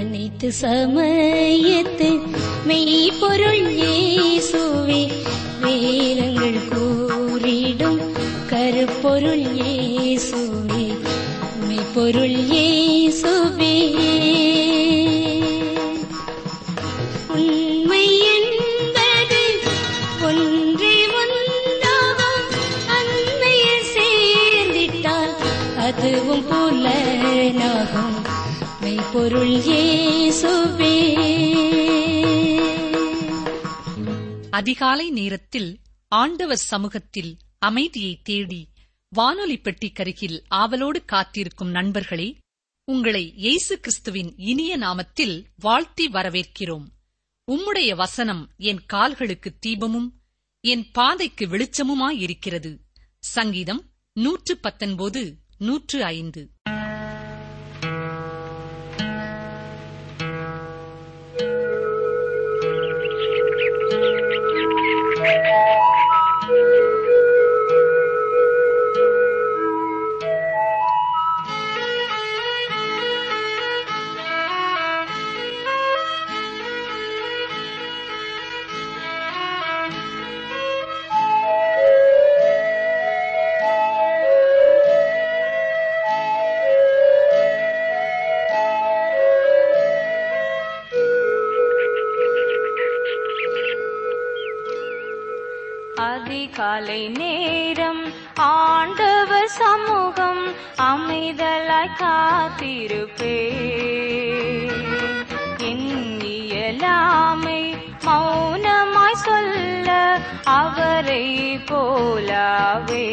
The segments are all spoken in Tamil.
அனைத்து சமயத்து மெய்ப்பொருள் இயேசுவே அதிகாலை நேரத்தில் ஆண்டவர் சமூகத்தில் அமைதியை தேடி வானொலி பெட்டிக்கருகில் ஆவலோடு காத்திருக்கும் நண்பர்களே உங்களை இயேசு கிறிஸ்துவின் இனிய நாமத்தில் வாழ்த்தி வரவேற்கிறோம். உம்முடைய வசனம் என் கால்களுக்கு தீபமும் என் பாதைக்கு வெளிச்சமுமாயிருக்கிறது. சங்கீதம் நூற்று பத்தொன்பது நூற்று ஐந்து. அதிகாலை நேரம் ஆண்டவர் சமூகம் அமைதலாய் காத்திருப்பே இயலாமை மௌனமாய் சொல்ல அவரை போலாவே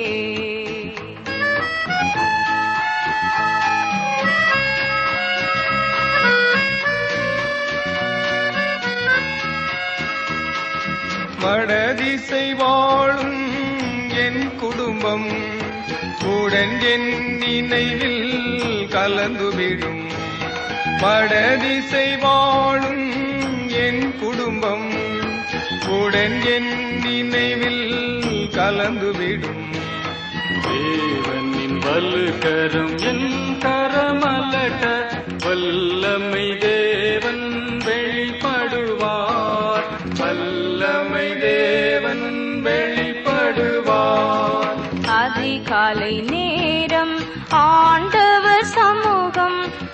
வாழும் என் குடும்பம் உடன் என் நினைவில் கலந்துவிடும் படதிசை வாழும் என் குடும்பம் உடன் என் நினைவில் கலந்துவிடும் தேவனின் வலுக்கரம் என் கரமலட்ட வல்ல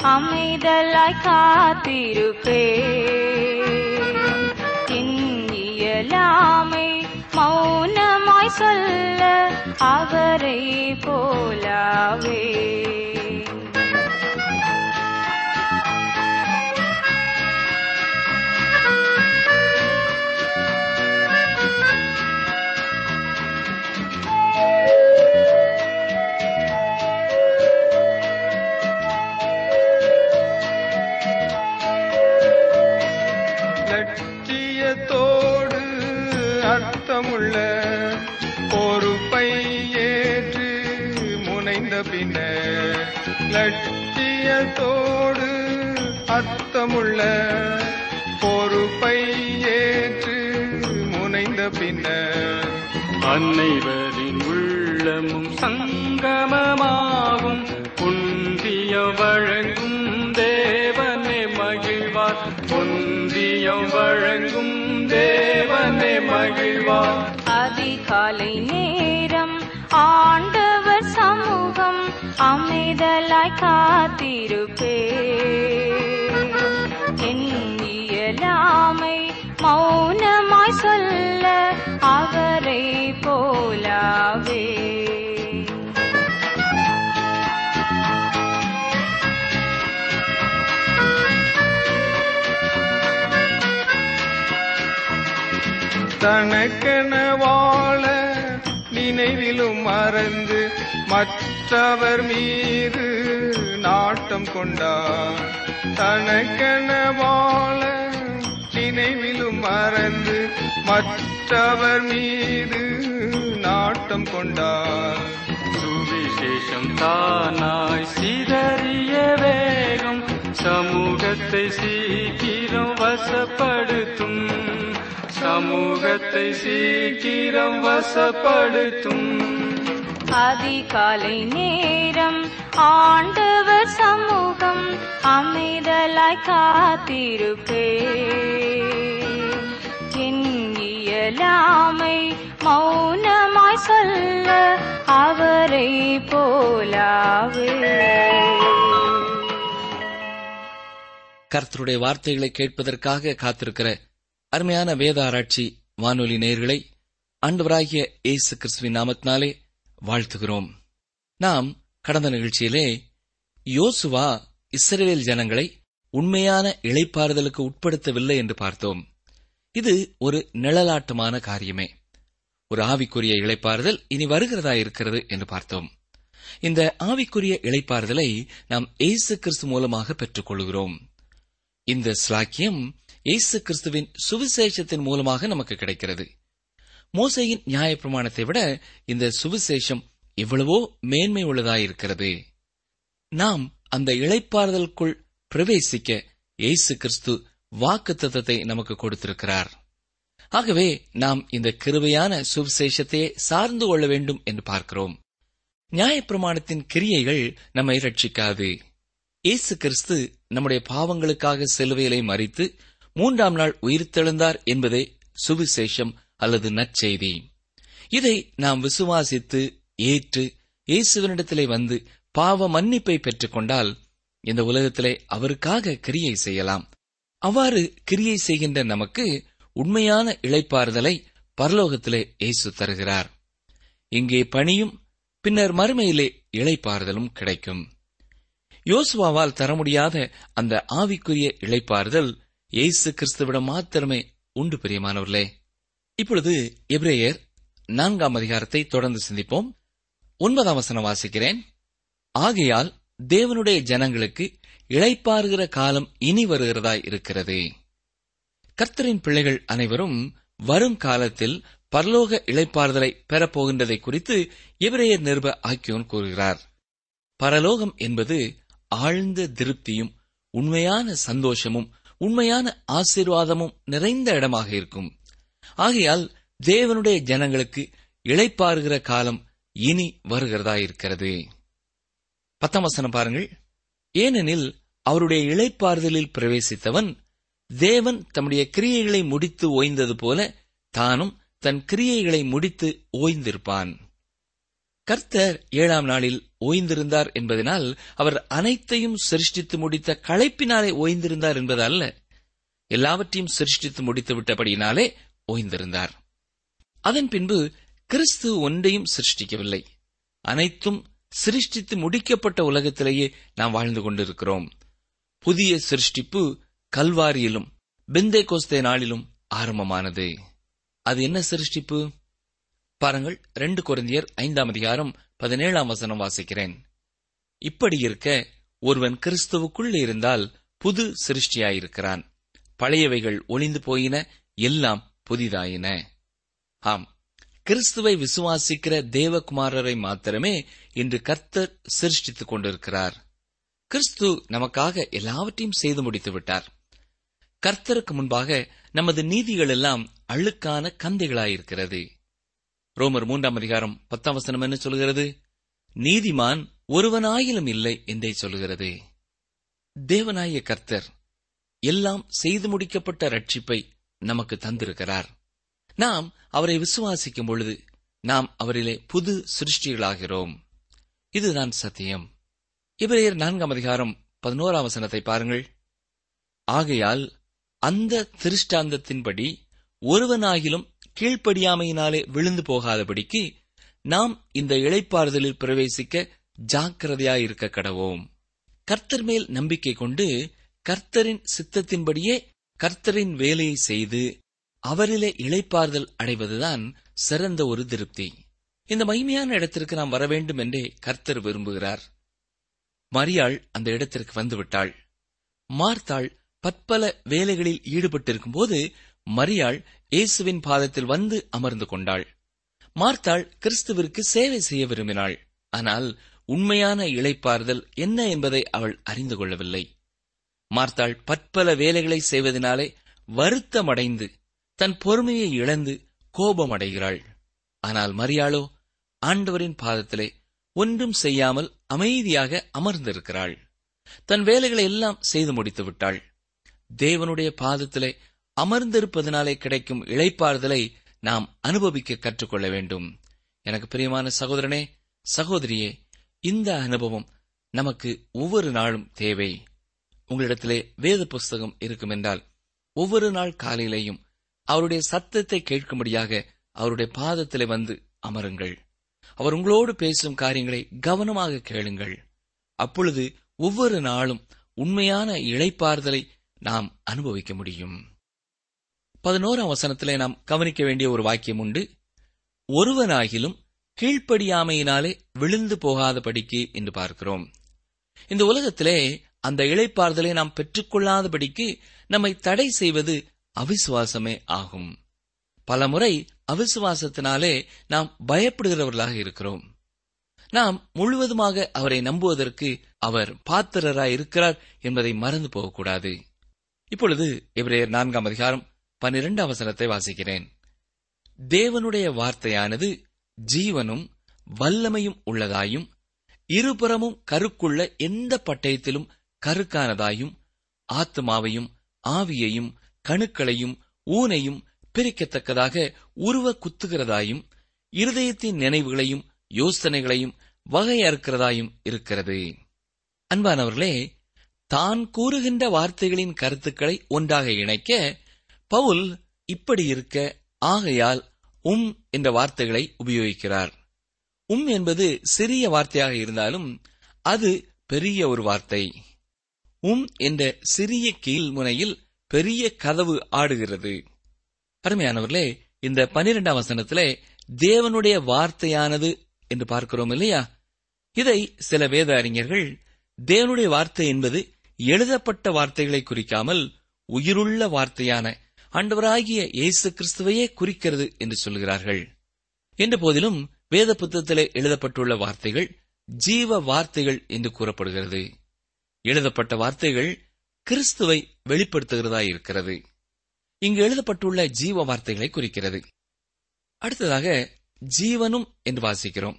சமூகம் அமைதலாய் காத்திருப்பே இயலாமை மௌனமாய் சொல்ல அவரை முனைந்த பின்னர் லட்சியத்தோடு அர்த்தமுள்ள பொறுப்பை ஏற்று முனைந்த பின்னர் அனைவரின் உள்ளமும் சங்கமமாகும் ஒன்றியம் வழங்கும் தேவனே மகிழ்வார். ஒன்றியம் வழங்கும் தேவனே மகிழ்வார். அதிகாலை நேரம் ஆண்டவர் சமூகம் அமைதலாய் காத்திருப்பே. எண்ணியலாமை மௌனமாய் சொல்ல அவரை போலாவே. தனக்கென வாழ நினைவிலும் மறந்து மற்றவர் மீது நாட்டம் கொண்டார். தனக்கென வாழ நினைவிலும் மறந்து மற்றவர் மீது நாட்டம் கொண்டார். சுவிசேஷம் தானாய் சிதறிய வேகம் சமூகத்தை சீக்கிரம் வசப்படுத்தும். சமூகத்தை சீக்கிரம் வசப்படுத்தும். அதிகாலை நேரம் ஆண்டவர் சமூகம் அமைதலாய் காத்திருப்பே. என் இயலாமை மௌனமாய் சொல்ல அவரை போலாவே. கர்த்தருடைய வார்த்தைகளை கேட்பதற்காக காத்திருக்கிற அருமையான வேத ஆராய்ச்சி வானொலி நேயர்களை அன்பராகிய இயேசு கிறிஸ்துவின் நாமத்தினாலே வாழ்த்துகிறோம். நாம் கடந்த நிகழ்ச்சியிலே யோசுவா இஸ்ரேல் ஜனங்களை உண்மையான இழைப்பாறுதலுக்கு உட்படுத்தவில்லை என்று பார்த்தோம். இது ஒரு நிழலாட்டமான காரியமே. ஒரு ஆவிக்குரிய இழைப்பாறுதல் இனி வருகிறதா இருக்கிறது என்று பார்த்தோம். இந்த ஆவிக்குரிய இழைப்பாறுதலை நாம் ஏசு கிறிஸ்து மூலமாக பெற்றுக் கொள்கிறோம் இந்த ஸ்லாக்கியம் இயேசு கிறிஸ்துவின் சுவிசேஷத்தின் மூலமாக நமக்கு கிடைக்கிறது. மோசையின் நியாயப்பிரமாணத்தை விட இந்த சுவிசேஷம் எவ்வளவோ மேன்மை உள்ளதாயிருக்கிறது. நாம் அந்த இழைப்பாறுதலுக்குள் பிரவேசிக்க இயேசு கிறிஸ்து வாக்கு நமக்கு கொடுத்திருக்கிறார். ஆகவே நாம் இந்த கிருவையான சுவிசேஷத்தையே சார்ந்து கொள்ள வேண்டும் என்று பார்க்கிறோம். நியாயப்பிரமாணத்தின் கிரியைகள் நம்மை ரட்சிக்காது. இயேசு கிறிஸ்து நம்முடைய பாவங்களுக்காக சிலுவையிலே மறித்து மூன்றாம் நாள் உயிர்த்தெழுந்தார் என்பதே சுவிசேஷம் அல்லது நற்செய்தி. இதை நாம் விசுவாசித்து ஏற்று இயேசுவனிடத்திலே வந்து பாவ மன்னிப்பை பெற்றுக்கொண்டால் இந்த உலகத்திலே அவருக்காக கிரியை செய்யலாம். அவ்வாறு கிரியை செய்கின்ற நமக்கு உண்மையான இழைப்பாறுதலை பரலோகத்திலே இயேசு தருகிறார். இங்கே பணியும் பின்னர் மறுமையிலே இழைப்பாறுதலும் கிடைக்கும். யோசுவாவால் தர முடியாத அந்த ஆவிக்குரிய இழைப்பாறுதல் இயேசு கிறிஸ்துவிடம் மாத்திரமே உண்டு பிரியமானவர்களே. இப்பொழுது எப்ரேயர் நான்காம் அதிகாரத்தை தொடர்ந்து சிந்திப்போம். ஒன்பதாம் வசனம் வாசிக்கிறேன். ஆகையால் தேவனுடைய ஜனங்களுக்கு இழைப்பாருகிற காலம் இனி வருகிறதாய் இருக்கிறது. கர்த்தரின் பிள்ளைகள் அனைவரும் வரும் காலத்தில் பரலோக இழைப்பாறுதலை பெறப்போகின்றதை குறித்து எபிரேயர் நிருப ஆக்கியோன் கூறுகிறார். பரலோகம் என்பது ஆழ்ந்த திருப்தியும் உண்மையான சந்தோஷமும் உண்மையான ஆசீர்வாதமும் நிறைந்த இடமாக இருக்கும். ஆகையால் தேவனுடைய ஜனங்களுக்கு இழைப்பாருகிற காலம் இனி வருகிறதாயிருக்கிறது. பத்தாம் வசனம் பாருங்கள். ஏனெனில் அவருடைய இளைப்பாறுதலில் பிரவேசித்தவன் தேவன் தம்முடைய கிரியைகளை முடித்து ஓய்ந்தது போல தானும் தன் கிரியைகளை முடித்து ஓய்ந்திருப்பான். கர்த்தர் ஏழாம் நாளில் ஓய்ந்திருந்தார் என்பதனால் அவர் அனைத்தையும் சிருஷ்டித்து முடித்த களைப்பினாலே ஓய்ந்திருந்தார் என்பதல்ல. எல்லாவற்றையும் சிருஷ்டித்து முடித்து விட்டபடியினாலே ஓய்ந்திருந்தார். அதன் பின்பு கிறிஸ்து ஒன்றையும் சிருஷ்டிக்கவில்லை. அனைத்தும் சிருஷ்டித்து முடிக்கப்பட்ட உலகத்திலேயே நாம் வாழ்ந்து கொண்டிருக்கிறோம். புதிய சிருஷ்டிப்பு கல்வாரியிலும் பெந்தே கோஸ்தே நாளிலும் ஆரம்பமானது. அது என்ன சிருஷ்டிப்பு? பாருங்கள் ரெண்டு குருந்தியர் ஐந்தாம் அதிகாரம் பதினேழாம் வசனம் வாசிக்கிறேன். இப்படி இருக்க ஒருவன் கிறிஸ்துவுக்குள் இருந்தால் புது சிருஷ்டியாயிருக்கிறான். பழையவைகள் ஒளிந்து போயின எல்லாம் புதிதாயின. ஆம் கிறிஸ்துவை விசுவாசிக்கிற தேவகுமாரரை மாத்திரமே இன்று கர்த்தர் சிருஷ்டித்துக் கொண்டிருக்கிறார். கிறிஸ்து நமக்காக எல்லாவற்றையும் செய்து முடித்து விட்டார். கர்த்தருக்கு முன்பாக நமது நீதிகள் எல்லாம் அழுக்கான கந்தைகளாயிருக்கிறது. ரோமர் மூன்றாம் அதிகாரம் பத்தாம் வசனம் என்ன சொல்கிறது? நீதிமான் ஒருவனாயிலும் இல்லை என்றே சொல்கிறது. தேவனாய கர்த்தர் எல்லாம் செய்து முடிக்கப்பட்ட ரட்சிப்பை நமக்கு தந்திருக்கிறார். நாம் அவரை விசுவாசிக்கும் பொழுது நாம் அவரிலே புது சிருஷ்டிகளாகிறோம். இதுதான் சத்தியம். இவரையர் நான்காம் அதிகாரம் பதினோராம் வசனத்தை பாருங்கள். ஆகையால் அந்த திருஷ்டாந்தத்தின்படி ஒருவனாகிலும் கீழ்ப்படியாமையினாலே விழுந்து போகாதபடிக்கு நாம் இந்த இழைப்பாறுதலில் பிரவேசிக்க ஜாக்கிரதையாயிருக்க கடவோம். கர்த்தர் மேல் நம்பிக்கை கொண்டு கர்த்தரின் சித்தத்தின்படியே கர்த்தரின் வேலையை செய்து அவரிலே இழைப்பாறுதல் அடைவதுதான் சிறந்த ஒரு திருப்தி. இந்த மகிமையான இடத்திற்கு நாம் வர வேண்டும் என்றே கர்த்தர் விரும்புகிறார். மரியாள் அந்த இடத்திற்கு வந்துவிட்டாள். மார்த்தாள் பற்பல வேலைகளில் ஈடுபட்டிருக்கும் போது மரியாள் இயேசுவின் பாதத்தில் வந்து அமர்ந்து கொண்டாள். மார்த்தாள் கிறிஸ்துவிற்கு சேவை செய்ய விரும்பினாள். ஆனால் உண்மையான இழைப்பாறுதல் என்ன என்பதை அவள் அறிந்து கொள்ளவில்லை. மார்த்தாள் பற்பல வேலைகளை செய்வதனாலே வருத்தமடைந்து தன் பொறுமையை இழந்து கோபமடைகிறாள். ஆனால் மரியாளோ ஆண்டவரின் பாதத்திலே ஒன்றும் செய்யாமல் அமைதியாக அமர்ந்திருக்கிறாள். தன் வேலைகளை எல்லாம் செய்து முடித்து விட்டாள் தேவனுடைய பாதத்திலே அமர்ந்திருப்பதனாலே கிடைக்கும் இழைப்பாறுதலை நாம் அனுபவிக்க கற்றுக்கொள்ள வேண்டும். எனக்கு பிரியமான சகோதரனே சகோதரியே இந்த அனுபவம் நமக்கு ஒவ்வொரு நாளும் தேவை. உங்களிடத்திலே வேத புஸ்தகம் இருக்கும் என்றால் ஒவ்வொரு நாள் காலையிலேயும் அவருடைய சத்தத்தை கேட்கும்படியாக அவருடைய பாதத்திலே வந்து அமருங்கள். அவர் உங்களோடு பேசும் காரியங்களை கவனமாக கேளுங்கள். அப்பொழுது ஒவ்வொரு நாளும் உண்மையான இழைப்பாறுதலை நாம் அனுபவிக்க முடியும். பதினோராம் வசனத்திலே நாம் கவனிக்க வேண்டிய ஒரு வாக்கியம் உண்டு. ஒருவனாகிலும் கீழ்ப்படியாமையினாலே விழுந்து போகாதபடிக்கு என்று பார்க்கிறோம். இந்த உலகத்திலே அந்த இளைப்பாறுதலை நாம் பெற்றுக்கொள்ளாதபடிக்கு நம்மை தடை செய்வது அவிசுவாசமே ஆகும். பலமுறை அவிசுவாசத்தினாலே நாம் பயப்படுகிறவர்களாக இருக்கிறோம். நாம் முழுவதுமாக அவரை நம்புவதற்கு அவர் பாத்திரராய் இருக்கிறார் என்பதை மறந்து போகக்கூடாது. இப்பொழுது இவரையர் நான்காம் அதிகாரம் பனிரெண்டு அவசரத்தை வாசிக்கிறேன். தேவனுடைய வார்த்தையானது ஜீவனும் வல்லமையும் உள்ளதாயும் இருபுறமும் கருக்குள்ள எந்த பட்டயத்திலும் கருக்கானதாயும் ஆத்மாவையும் ஆவியையும் கணுக்களையும் ஊனையும் பிரிக்கத்தக்கதாக உருவ குத்துகிறதாயும் இருதயத்தின் நினைவுகளையும் யோசனைகளையும் வகையறுக்கிறதாயும் இருக்கிறது. அன்பானவர்களே தான் கூறுகின்ற வார்த்தைகளின் கருத்துக்களை ஒன்றாக இணைக்க பவுல் இப்படி இருக்க ஆகையால் உம் என்ற வார்த்தைகளை உபயோகிக்கிறார். உம் என்பது சிறிய வார்த்தையாக இருந்தாலும் அது பெரிய ஒரு வார்த்தை. உம் என்ற சிறிய கீழ் முனையில் பெரிய கதவு ஆடுகிறது. அருமையானவர்களே இந்த பனிரெண்டாம் வசனத்திலே தேவனுடைய வார்த்தையானது என்று பார்க்கிறோம் இல்லையா? இதை சில வேத அறிஞர்கள் தேவனுடைய வார்த்தை என்பது எழுதப்பட்ட வார்த்தைகளை குறிக்காமல் உயிருள்ள வார்த்தையான ஆண்டவராகிய இயேசு கிறிஸ்துவையே குறிக்கிறது என்று சொல்கிறார்கள். என்ற போதிலும் வேத புத்தகத்திலே எழுதப்பட்டுள்ள வார்த்தைகள் ஜீவ வார்த்தைகள் என்று கூறப்படுகிறது. எழுதப்பட்ட வார்த்தைகள் கிறிஸ்துவை வெளிப்படுத்துகிறதா இருக்கிறது. இங்கு எழுதப்பட்டுள்ள ஜீவ வார்த்தைகளை குறிக்கிறது. அடுத்ததாக ஜீவனும் என்று வாசிக்கிறோம்.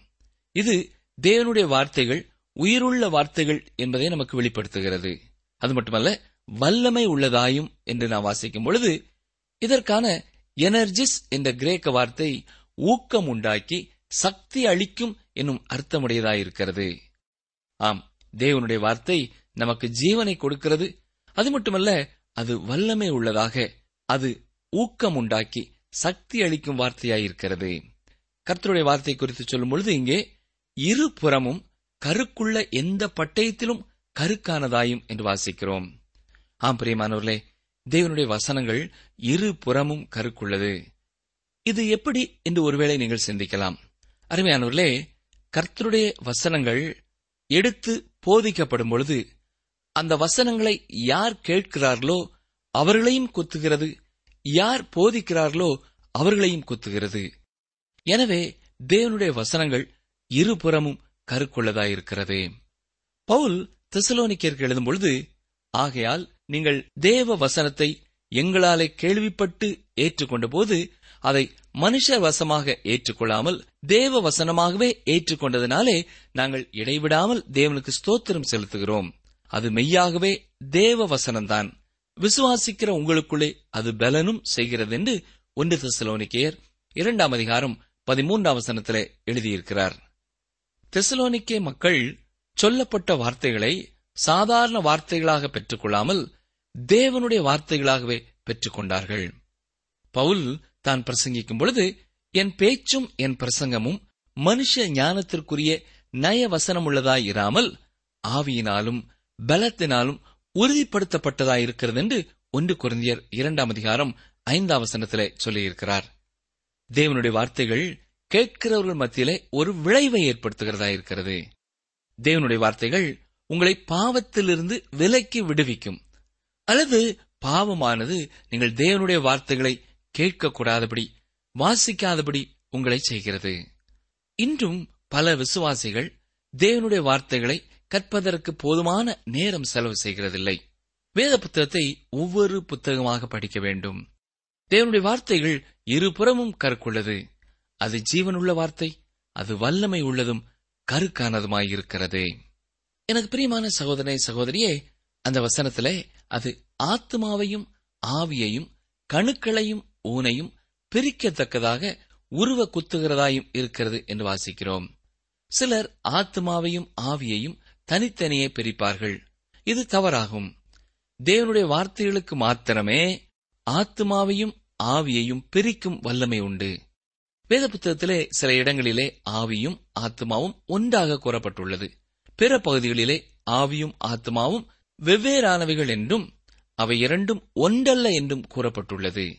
இது தேவனுடைய வார்த்தைகள் உயிருள்ள வார்த்தைகள் என்பதை நமக்கு வெளிப்படுத்துகிறது. அது மட்டுமல்ல வல்லமை உள்ளதாயும் என்று நாம் வாசிக்கும் பொழுது இதற்கான எனர்ஜிஸ் என்ற கிரேக்க வார்த்தை ஊக்கம் உண்டாக்கி சக்தி அளிக்கும் என்னும் அர்த்தமுடையதாயிருக்கிறது. ஆம் தேவனுடைய வார்த்தை நமக்கு ஜீவனை கொடுக்கிறது. அது மட்டுமல்ல அது வல்லமை உள்ளதாக அது ஊக்கம் உண்டாக்கி சக்தி அளிக்கும் வார்த்தையாயிருக்கிறது. கர்த்தருடைய வார்த்தை குறித்து சொல்லும் பொழுது இங்கே இரு புறமும் கருக்குள்ள எந்த பட்டயத்திலும் கருக்கானதாயும் என்று வாசிக்கிறோம். ஆம் பிரியமானவர்களே தேவனுடைய வசனங்கள் இரு புறமும் கருக்குள்ளது. இது எப்படி என்று ஒருவேளை நீங்கள் சிந்திக்கலாம். அருமையானவர்களே கர்த்தருடைய வசனங்கள் எடுத்து போதிக்கப்படும் பொழுது அந்த வசனங்களை யார் கேட்கிறார்களோ அவர்களையும் குத்துகிறது. யார் போதிக்கிறார்களோ அவர்களையும் குத்துகிறது. எனவே தேவனுடைய வசனங்கள் இருபுறமும் கருக்குள்ளதாயிருக்கிறது. பவுல் தெசலோனிக்கேற்கு எழுதும் பொழுது ஆகையால் நீங்கள் தேவ வசனத்தை எங்களாலே கேள்விப்பட்டு ஏற்றுக்கொண்ட போது அதை மனுஷர் வசமாக ஏற்றுக்கொள்ளாமல் தேவ வசனமாகவே ஏற்றுக்கொண்டதினாலே நாங்கள் இடைவிடாமல் தேவனுக்கு ஸ்தோத்திரம் செலுத்துகிறோம். அது மெய்யாகவே தேவ வசனம்தான். விசுவாசிக்கிற உங்களுக்குள்ளே அது பலனும் செய்கிறது என்று ஒன்று தெசலோனிக்கேயர் இரண்டாம் அதிகாரம் பதிமூன்றாம் வசனத்திலே எழுதியிருக்கிறார். தெசலோனிக்கே மக்கள் சொல்லப்பட்ட வார்த்தைகளை சாதாரண வார்த்தைகளாக பெற்றுக்கொள்ளாமல் தேவனுடைய வார்த்தைகளாகவே பெற்றுக்கொண்டார்கள். பவுல் தான் பிரசங்கிக்கும் பொழுது என் பேச்சும் என் பிரசங்கமும் மனுஷ ஞானத்திற்குரிய நய வசனமுள்ளதாய் இராமல் ஆவியினாலும் பலத்தினாலும் உறுதிப்படுத்தப்பட்டதாய் இருக்கிறது என்று ஒன்று குருந்தியர் இரண்டாம் அதிகாரம் ஐந்தாம் வசனத்திலே சொல்லியிருக்கிறார். தேவனுடைய வார்த்தைகள் கேட்கிறவர்கள் மத்தியிலே ஒரு விளைவை ஏற்படுத்துகிறதா இருக்கிறது தேவனுடைய வார்த்தைகள் உங்களை பாவத்திலிருந்து விலக்கி விடுவிக்கும். அல்லது பாவமானது நீங்கள் தேவனுடைய வார்த்தைகளை கேட்கக்கூடாதபடி வாசிக்காதபடி உங்களை செய்கிறது. இன்றும் பல விசுவாசிகள் தேவனுடைய வார்த்தைகளை கற்பதற்கு போதுமான நேரம் செலவு செய்கிறதில்லை. வேத புத்தகத்தை ஒவ்வொரு புத்தகமாக படிக்க வேண்டும். தேவனுடைய வார்த்தைகள் இருபுறமும் கருக்குள்ளது. அது ஜீவனுள்ள வார்த்தை அது வல்லமை உள்ளதும் கருக்கானதுமாயிருக்கிறது. எனக்கு பிரியமான சகோதரனை சகோதரியே அந்த வசனத்திலே அது ஆத்மாவையும் ஆவியையும் கணுக்களையும் ஊனையும் பிரிக்கத்தக்கதாக உருவ குத்துகிறதாயும் இருக்கிறது என்று வாசிக்கிறோம். சிலர் ஆத்மாவையும் ஆவியையும் தனித்தனியே பிரிப்பார்கள். இது தவறாகும். தேவனுடைய வார்த்தைகளுக்கு மாத்திரமே ஆத்மாவையும் ஆவியையும் பிரிக்கும் வல்லமை உண்டு. வேத புத்தகத்திலே சில இடங்களிலே ஆவியும் ஆத்மாவும் ஒன்றாக கூறப்பட்டுள்ளது. பிற பகுதிகளிலே ஆவியும் ஆத்மாவும் வெவ்வேறானவைகள் என்றும் அவை இரண்டும் ஒன்றல்ல என்றும் கூறப்பட்டுள்ளது.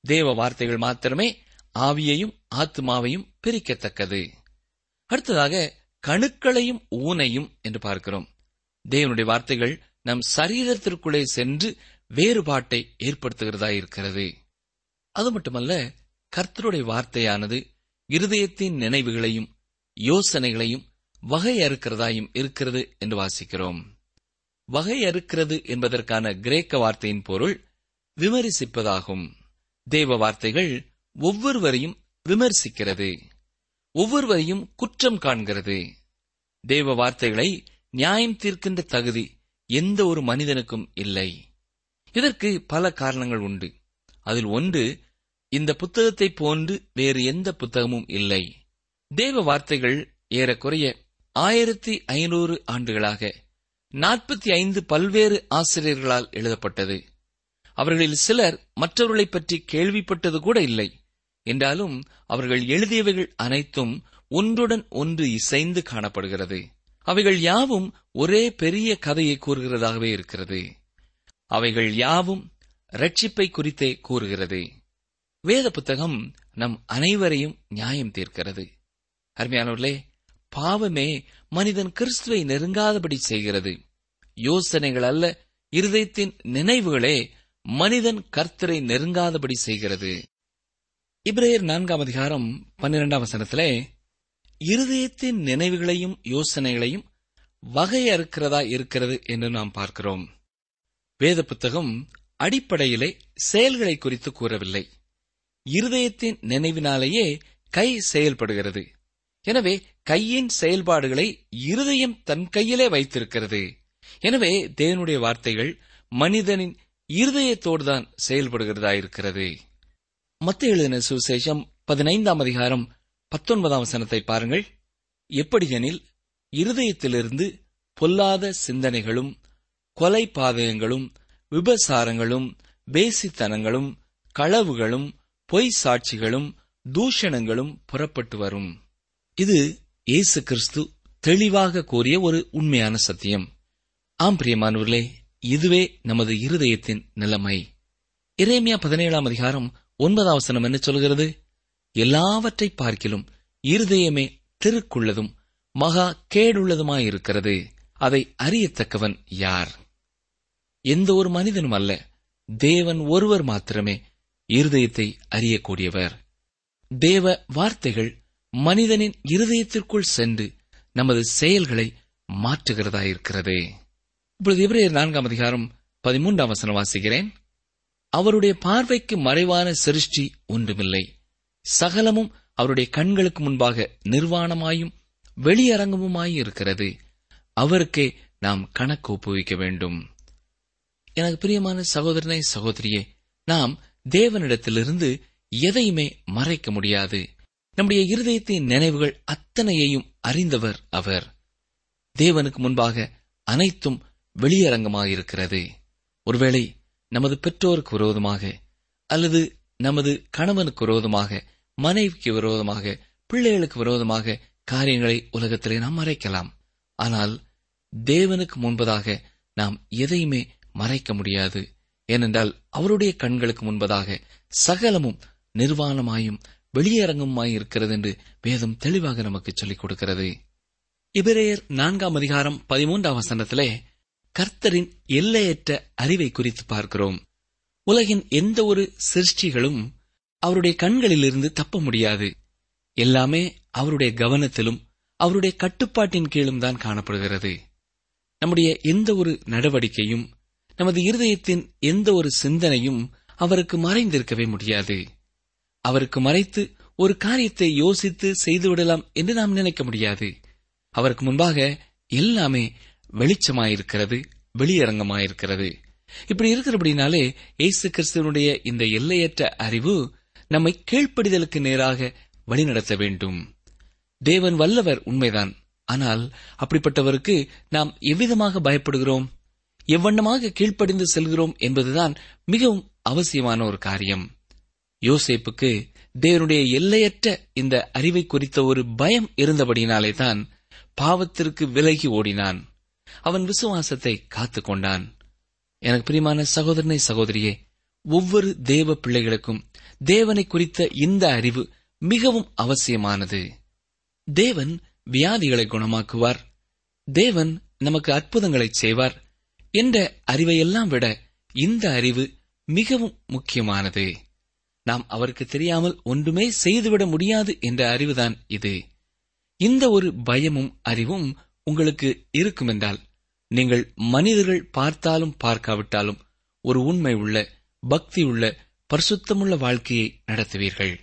தேவ வார்த்தைகள் மாத்திரமே ஆவியையும் ஆத்மாவையும் பிரிக்கத்தக்கது. அடுத்ததாக கணுக்களையும் ஊனையும் என்று பார்க்கிறோம். தேவனுடைய வார்த்தைகள் நம் சரீரத்திற்குள்ளே சென்று வேறுபாட்டை ஏற்படுத்துகிறதா இருக்கிறது. அது மட்டுமல்ல கர்த்தருடைய வார்த்தையானது இருதயத்தின் நினைவுகளையும் யோசனைகளையும் வகையறுக்கிறதாயும் இருக்கிறது என்று வாசிக்கிறோம். வகையறுக்கிறது என்பதற்கான கிரேக்க வார்த்தையின் பொருள் விமரிசிப்பதாகும். தேவ வார்த்தைகள் ஒவ்வொருவரையும் விமர்சிக்கிறது. ஒவ்வொருவரையும் குற்றம் காண்கிறது. தேவ வார்த்தைகளை நியாயம் தீர்க்கின்ற தகுதி எந்த ஒரு மனிதனுக்கும் இல்லை. இதற்கு பல காரணங்கள் உண்டு. அதில் ஒன்று இந்த புத்தகத்தை போன்று வேறு எந்த புத்தகமும் இல்லை. தேவ வார்த்தைகள் ஏறக்குறைய ஆயிரத்தி ஐநூறு ஆண்டுகளாக நாற்பத்தி ஐந்து பல்வேறு ஆசிரியர்களால் எழுதப்பட்டது. அவர்களில் சிலர் மற்றவர்களைப் பற்றி கேள்விப்பட்டது கூட இல்லை. என்றாலும் அவர்கள் எழுதியவைகள் அனைத்தும் ஒன்றுடன் ஒன்று இசைந்து காணப்படுகிறது. அவைகள் யாவும் ஒரே பெரிய கதையை கூறுகிறதாகவே இருக்கிறது. அவைகள் யாவும் ரட்சிப்பை குறித்தே கூறுகிறது. வேத புத்தகம் நம் அனைவரையும் நியாயம் தீர்க்கிறது. அருமையானவர்களே பாவமே மனிதன் கிறிஸ்துவை நெருங்காதபடி செய்கிறது. யோசனைகள் அல்ல. இருதயத்தின் நினைவுகளே மனிதன் கர்த்தரை நெருங்காதபடி செய்கிறது. இப்ரேயர் நான்காம் அதிகாரம் பன்னிரெண்டாம் வசனத்திலே இருதயத்தின் நினைவுகளையும் யோசனைகளையும் வகையறுக்கிறதா இருக்கிறது என்று நாம் பார்க்கிறோம். வேத புத்தகம் அடிப்படையிலே செயல்களை குறித்து கூறவில்லை. இருதயத்தின் நினைவினாலேயே கை செயல்படுகிறது. எனவே கையின் செயல்பாடுகளை இருதயம் தன் கையிலே வைத்திருக்கிறது. எனவே தேவனுடைய வார்த்தைகள் மனிதனின் இருதயத்தோடுதான் செயல்படுகிறதா இருக்கிறது மத்திய எழுதின சுவிசேஷம் பதினைந்தாம் அதிகாரம் பத்தொன்பதாம் வசனத்தை பாருங்கள். எப்படியெனில் இருதயத்திலிருந்து பொல்லாத சிந்தனைகளும் கொலை பாதகங்களும் விபசாரங்களும் பேசித்தனங்களும் களவுகளும் பொய் சாட்சிகளும் தூஷணங்களும் புறப்பட்டு வரும். இது இயேசு கிறிஸ்து தெளிவாக கூறிய ஒரு உண்மையான சத்தியம். ஆம் பிரியமானவர்களே இதுவே நமது இருதயத்தின் நிலைமை. இறைமையா பதினேழாம் அதிகாரம் ஒன்பதாம் வசனம் என்ன சொல்கிறது? எல்லாவற்றை பார்க்கிலும் இருதயமே திருக்குள்ளதும் மகா கேடுள்ளதுமாயிருக்கிறது. அதை அறியத்தக்கவன் யார்? எந்த ஒரு மனிதனும் அல்ல தேவன் ஒருவர் மாத்திரமே இருதயத்தை அறியக்கூடியவர். தேவ வார்த்தைகள் மனிதனின் இருதயத்திற்குள் சென்று நமது செயல்களை மாற்றுகிறதாயிருக்கிறது. இப்பொழுது எபிரேயர் நான்காம் அதிகாரம் பதிமூன்றாம் வசனம் வாசிக்கிறேன். அவருடைய பார்வைக்கு மறைவான சிருஷ்டி ஒன்றுமில்லை. சகலமும் அவருடைய கண்களுக்கு முன்பாக நிர்வாணமாயும் வெளியரங்கமுமாயும் இருக்கிறது. அவருக்கே நாம் கணக்கு ஒப்புவிக்க வேண்டும். எனக்கு பிரியமான சகோதரனை சகோதரியே நாம் தேவனிடத்திலிருந்து எதையுமே மறைக்க முடியாது. நம்முடைய இருதயத்தின் நினைவுகள் அத்தனையையும் அறிந்தவர் அவர். தேவனுக்கு முன்பாக அனைத்தும் வெளியரங்கமாயிருக்கிறது. ஒருவேளை நமது பெற்றோருக்கு விரோதமாக அல்லது நமது கணவனுக்கு விரோதமாக மனைவிக்கு விரோதமாக பிள்ளைகளுக்கு விரோதமாக காரியங்களை உலகத்திலே நாம் மறைக்கலாம். ஆனால் தேவனுக்கு முன்பதாக நாம் எதையுமே மறைக்க முடியாது. ஏனென்றால் அவருடைய கண்களுக்கு முன்பதாக சகலமும் நிர்வாணமாயும் வெளியரங்கமாய் இருக்கிறது என்று வேதம் தெளிவாக நமக்கு சொல்லிக் கொடுக்கிறது. இபிரேயர் நான்காம் அதிகாரம் பதிமூன்றாம் வசனத்திலே கர்த்தரின் எல்லையற்ற அறிவை குறித்து பார்க்கிறோம். உலகின் எந்த ஒரு சிருஷ்டிகளும் அவருடைய கண்களிலிருந்து தப்ப முடியாது. எல்லாமே அவருடைய கவனத்திலும் அவருடைய கட்டுப்பாட்டின் கீழும் தான் காணப்படுகிறது. நம்முடைய எந்த ஒரு நடவடிக்கையும் நமது இருதயத்தின் எந்த ஒரு சிந்தனையும் அவருக்கு மறைந்திருக்கவே முடியாது. அவருக்கு மறைத்து ஒரு காரியத்தை யோசித்து செய்துவிடலாம் என்று நாம் நினைக்க முடியாது. அவருக்கு முன்பாக எல்லாமே வெளிச்சமாயிருக்கிறது வெளியரங்கமாயிருக்கிறது. இப்படி இருக்கிறபடினாலே இயேசு கிறிஸ்துவனுடைய இந்த எல்லையற்ற அறிவு நம்மை கீழ்ப்படிதலுக்கு நேராக வழிநடத்த வேண்டும். தேவன் வல்லவர் உண்மைதான். ஆனால் அப்படிப்பட்டவருக்கு நாம் எவ்விதமாக பயப்படுகிறோம்? எவ்வண்ணமாக கீழ்ப்படிந்து செல்கிறோம் என்பதுதான் மிகவும் அவசியமான ஒரு காரியம். யோசேப்புக்கு தேவனுடைய எல்லையற்ற இந்த அறிவை குறித்த ஒரு பயம் இருந்தபடினாலே தான் பாவத்திற்கு விலகி ஓடினான். அவன் விசுவாசத்தை காத்து கொண்டான் எனக்கு பிரியமான சகோதரனை சகோதரியே ஒவ்வொரு தேவ பிள்ளைகளுக்கும் தேவனை குறித்த இந்த அறிவு மிகவும் அவசியமானது. தேவன் வியாதிகளை குணமாக்குவார். தேவன் நமக்கு அற்புதங்களை செய்வார் என்ற அறிவையெல்லாம் விட இந்த அறிவு மிகவும் முக்கியமானது. நாம் அவருக்கு தெரியாமல் ஒன்றுமே செய்துவிட முடியாது என்ற அறிவுதான் இது. இந்த ஒரு பயமும் அறிவும் உங்களுக்கு இருக்குமென்றால் நீங்கள் மனிதர்கள் பார்த்தாலும் பார்க்காவிட்டாலும் ஒரு உண்மை உள்ள பக்தி உள்ள பரிசுத்தமுள்ள வாழ்க்கையை நடத்துவீர்கள்.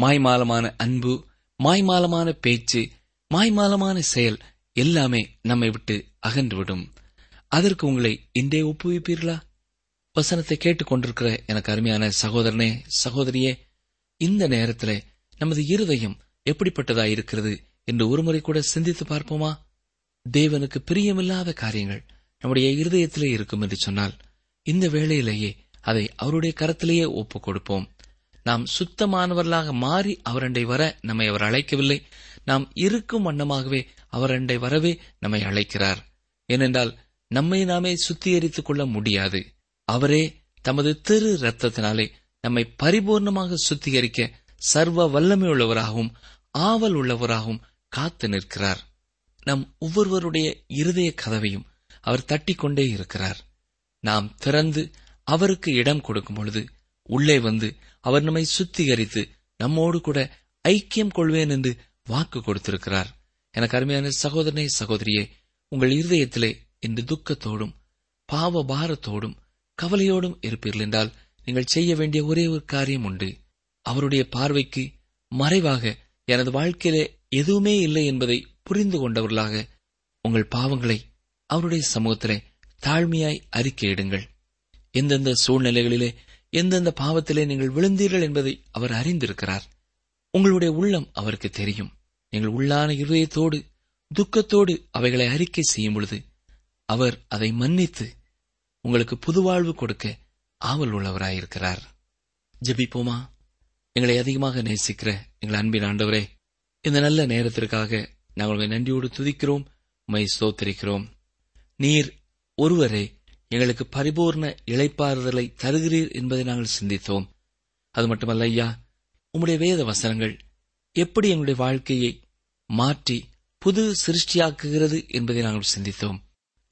மாய்மாலமான அன்பு மாய்மாலமான பேச்சு மாய்மாலமான செயல் எல்லாமே நம்மை விட்டு அகன்றுவிடும். அதற்கு உங்களை இன்றே ஒப்புவிப்பீர்களா? வசனத்தை கேட்டுக் கொண்டிருக்கிற எனக்கு அருமையான சகோதரனே சகோதரியே இந்த நேரத்தில் நமது இருதயம் எப்படிப்பட்டதா இருக்கிறது என்று ஒருமுறை கூட சிந்தித்து பார்ப்போமா? தேவனுக்கு பிரியமில்லாத காரியங்கள் நம்முடைய இருதயத்திலே இருக்கும் என்று சொன்னால் இந்த வேளையிலேயே அதை அவருடைய கரத்திலேயே ஒப்புக் கொடுப்போம் நாம் சுத்தமானவர்களாக மாறி அவரண்டை வர நம்மை அவர் அழைக்கவில்லை. நாம் இருக்கும் வண்ணமாகவே அவரண்டை வரவே நம்மை அழைக்கிறார். ஏனென்றால் நம்மை நாமே சுத்திகரித்துக் கொள்ள முடியாது. அவரே தமது திரு ரத்தத்தினாலே நம்மை பரிபூர்ணமாக சுத்திகரிக்க சர்வ வல்லமை உள்ளவராகவும் ஆவல் உள்ளவராகவும் காத்து நிற்கிறார். நம் ஒவ்வொருவருடைய இருதய கதவையும் அவர் தட்டிக்கொண்டே இருக்கிறார். நாம் திறந்து அவருக்கு இடம் கொடுக்கும் பொழுது உள்ளே வந்து அவர் நம்மை சுத்திகரித்து நம்மோடு கூட ஐக்கியம் கொள்வேன் என்று வாக்கு கொடுத்திருக்கிறார். எனக்கு அருமையான சகோதரனே சகோதரியே உங்கள் இருதயத்திலே இன்று துக்கத்தோடும் பாவ பாரத்தோடும் கவலையோடும் இருப்பீர்கள் என்றால் நீங்கள் செய்ய வேண்டிய ஒரே ஒரு காரியம் உண்டு. அவருடைய பார்வைக்கு மறைவாக எனது வாழ்க்கையிலே எதுவுமே இல்லை என்பதை புரிந்து கொண்டவர்களாக உங்கள் பாவங்களை அவருடைய சமூகத்திலே தாழ்மையாய் அறிக்கையிடுங்கள். எந்தெந்த சூழ்நிலைகளிலே எந்தெந்த பாவத்திலே நீங்கள் விழுந்தீர்கள் என்பதை அவர் அறிந்திருக்கிறார். உங்களுடைய உள்ளம் அவருக்கு தெரியும். நீங்கள் உள்ளான இருதயத்தோடு துக்கத்தோடு அவைகளை அறிக்கை செய்யும் பொழுது அவர் அதை மன்னித்து உங்களுக்கு புதுவாழ்வு கொடுக்க ஆவல் உள்ளவராயிருக்கிறார். ஜபிப்போமா? எங்களை அதிகமாக நேசிக்கிற எங்கள் அன்பின் ஆண்டவரே இந்த நல்ல நேரத்திற்காக நாங்கள் உங்களை நன்றியோடு துதிக்கிறோம் உமை ஸ்தோத்திரிக்கிறோம். நீர் ஒருவரே எங்களுக்கு பரிபூர்ண இளைப்பாறுதலை தருகிறீர் என்பதை நாங்கள் சிந்தித்தோம். அது மட்டுமல்ல ஐயா உம்முடைய வேத வசனங்கள் எப்படி எங்களுடைய வாழ்க்கையை மாற்றி புது சிருஷ்டியாக்குகிறது என்பதை நாங்கள் சிந்தித்தோம்.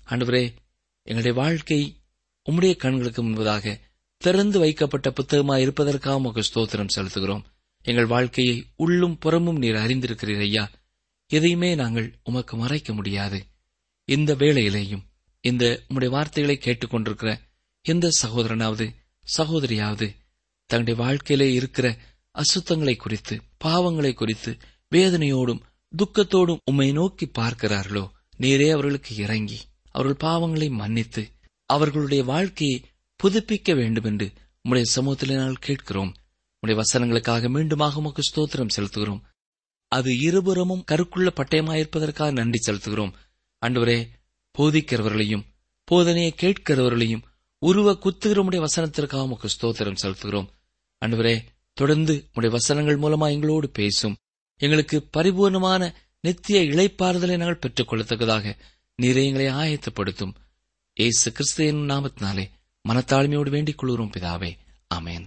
ஆண்டவரே எங்களுடைய வாழ்க்கை உம்முடைய கண்களுக்கு முன்பதாக திறந்து வைக்கப்பட்ட புத்தகமாக இருப்பதற்காக உமக்கு ஸ்தோத்திரம் செலுத்துகிறோம். எங்கள் வாழ்க்கையை உள்ளும் புறமும் நீர் அறிந்திருக்கிறீர் ஐயா. எதையுமே நாங்கள் உமக்கு மறைக்க முடியாது. இந்த வேளையிலேயும் இந்த உம்முடைய வார்த்தைகளை கேட்டுக்கொண்டிருக்கிற எந்த சகோதரனாவது சகோதரியாவது தங்களுடைய வாழ்க்கையிலே இருக்கிற அசுத்தங்களை குறித்து பாவங்களை குறித்து வேதனையோடும் துக்கத்தோடும் உம்மை நோக்கி பார்க்கிறார்களோ நீரே அவர்களுக்கு இறங்கி அவர்கள் பாவங்களை மன்னித்து அவர்களுடைய வாழ்க்கையை புதுப்பிக்க வேண்டும் என்று உம்முடைய சமூகத்திலே நாங்கள் கேட்கிறோம். உடைய வசனங்களுக்காக மீண்டுமாக உமக்கு ஸ்தோத்திரம் செலுத்துகிறோம். அது இருபுறமும் கருக்குள்ள பட்டயமாயிருப்பதற்காக நன்றி செலுத்துகிறோம். அன்றுவரே போதிக்கிறவர்களையும் போதனையை கேட்கிறவர்களையும் உருவ குத்துகிறமுடைய வசனத்திற்காக உமக்கு ஸ்தோத்திரம் செலுத்துகிறோம். அன்றுவரே தொடர்ந்து உடைய வசனங்கள் மூலமா எங்களோடு பேசும். எங்களுக்கு பரிபூர்ணமான நித்திய இழைப்பாறுதலை நாங்கள் பெற்றுக் கொள்ளத்தக்கதாக நீரை எங்களை ஆயத்தப்படுத்தும். ஏசு கிறிஸ்துவின் நாமத்தினாலே மனத்தாழ்மையோடு வேண்டிக் கொள்கிறோம் பிதாவே. அமேன்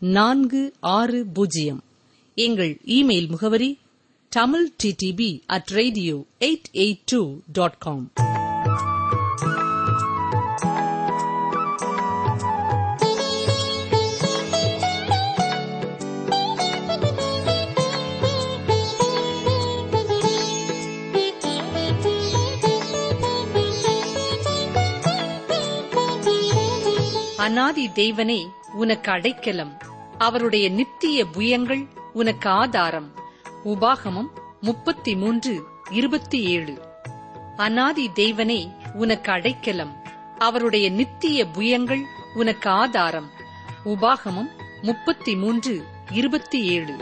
நான்கு ஆறு பூஜ்ஜியம். எங்கள் இமெயில் முகவரி Tamil DTP at radio eight eight two dot com அநாதி தேவனே உனக்கு அடைக்கலம். அவருடைய நித்திய புயங்கள் உனக்கு ஆதாரம். உபாகமம் முப்பத்தி மூன்று இருபத்தி ஏழு அநாதி தேவனே உனக்கு அடைக்கலம். அவருடைய நித்திய புயங்கள் உனக்கு ஆதாரம். உபாகமம் முப்பத்தி மூன்று இருபத்தி ஏழு